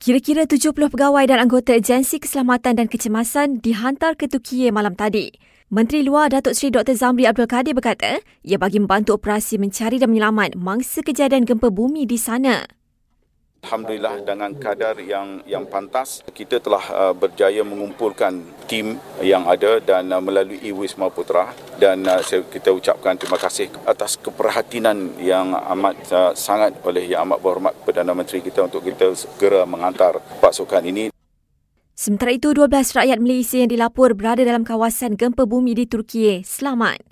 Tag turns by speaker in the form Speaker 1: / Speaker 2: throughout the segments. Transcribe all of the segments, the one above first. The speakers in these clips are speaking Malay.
Speaker 1: Kira-kira 70 pegawai dan anggota agensi keselamatan dan kecemasan dihantar ke Turkiye malam tadi. Menteri Luar Datuk Seri Dr. Zamri Abdul Kadir berkata, ia bagi membantu operasi mencari dan menyelamat mangsa kejadian gempa bumi di sana.
Speaker 2: Alhamdulillah dengan kadar yang yang pantas kita telah uh, berjaya mengumpulkan tim yang ada dan uh, melalui Wisma Putra dan uh, kita ucapkan terima kasih atas keperhatian yang amat uh, sangat oleh yang amat berhormat Perdana Menteri kita untuk kita segera menghantar pasukan ini.
Speaker 1: Sementara itu 12 rakyat Malaysia yang dilapor berada dalam kawasan gempa bumi di Turkiye selamat.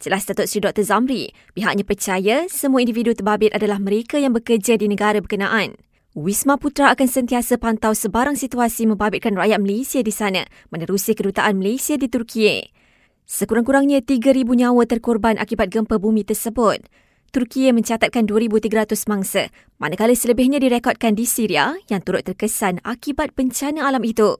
Speaker 1: Jelas Datuk Seri Dr. Zamri, pihaknya percaya semua individu terbabit adalah mereka yang bekerja di negara berkenaan. Wisma Putra akan sentiasa pantau sebarang situasi membabitkan rakyat Malaysia di sana menerusi kedutaan Malaysia di Turkiye. Sekurang-kurangnya 3,000 nyawa terkorban akibat gempa bumi tersebut. Turkiye mencatatkan 2,300 mangsa, manakala selebihnya direkodkan di Syria yang turut terkesan akibat bencana alam itu.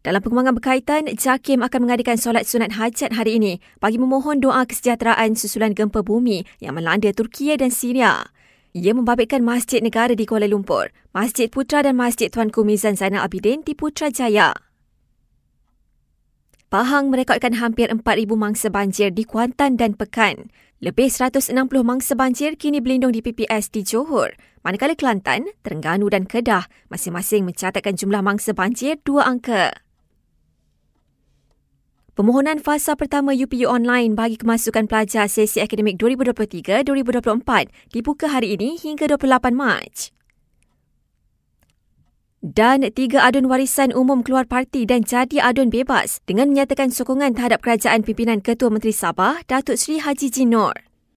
Speaker 1: Dalam pengembangan berkaitan, JAKIM akan mengadakan solat sunat hajat hari ini bagi memohon doa kesejahteraan susulan gempa bumi yang melanda Turkiye dan Syria. Ia membabitkan Masjid Negara di Kuala Lumpur, Masjid Putra dan Masjid Tuanku Mizan Zainal Abidin di Putrajaya. Pahang merekodkan hampir 4,000 mangsa banjir di Kuantan dan Pekan. Lebih 160 mangsa banjir kini berlindung di PPS di Johor, manakala Kelantan, Terengganu dan Kedah masing-masing mencatatkan jumlah mangsa banjir dua angka. Permohonan fasa pertama UPU online bagi kemasukan pelajar sesi akademik 2023-2024 dibuka hari ini hingga 28 Mac. Dan tiga adun warisan umum keluar parti dan jadi adun bebas dengan menyatakan sokongan terhadap kerajaan pimpinan Ketua Menteri Sabah, Datuk Seri Haji Jinor.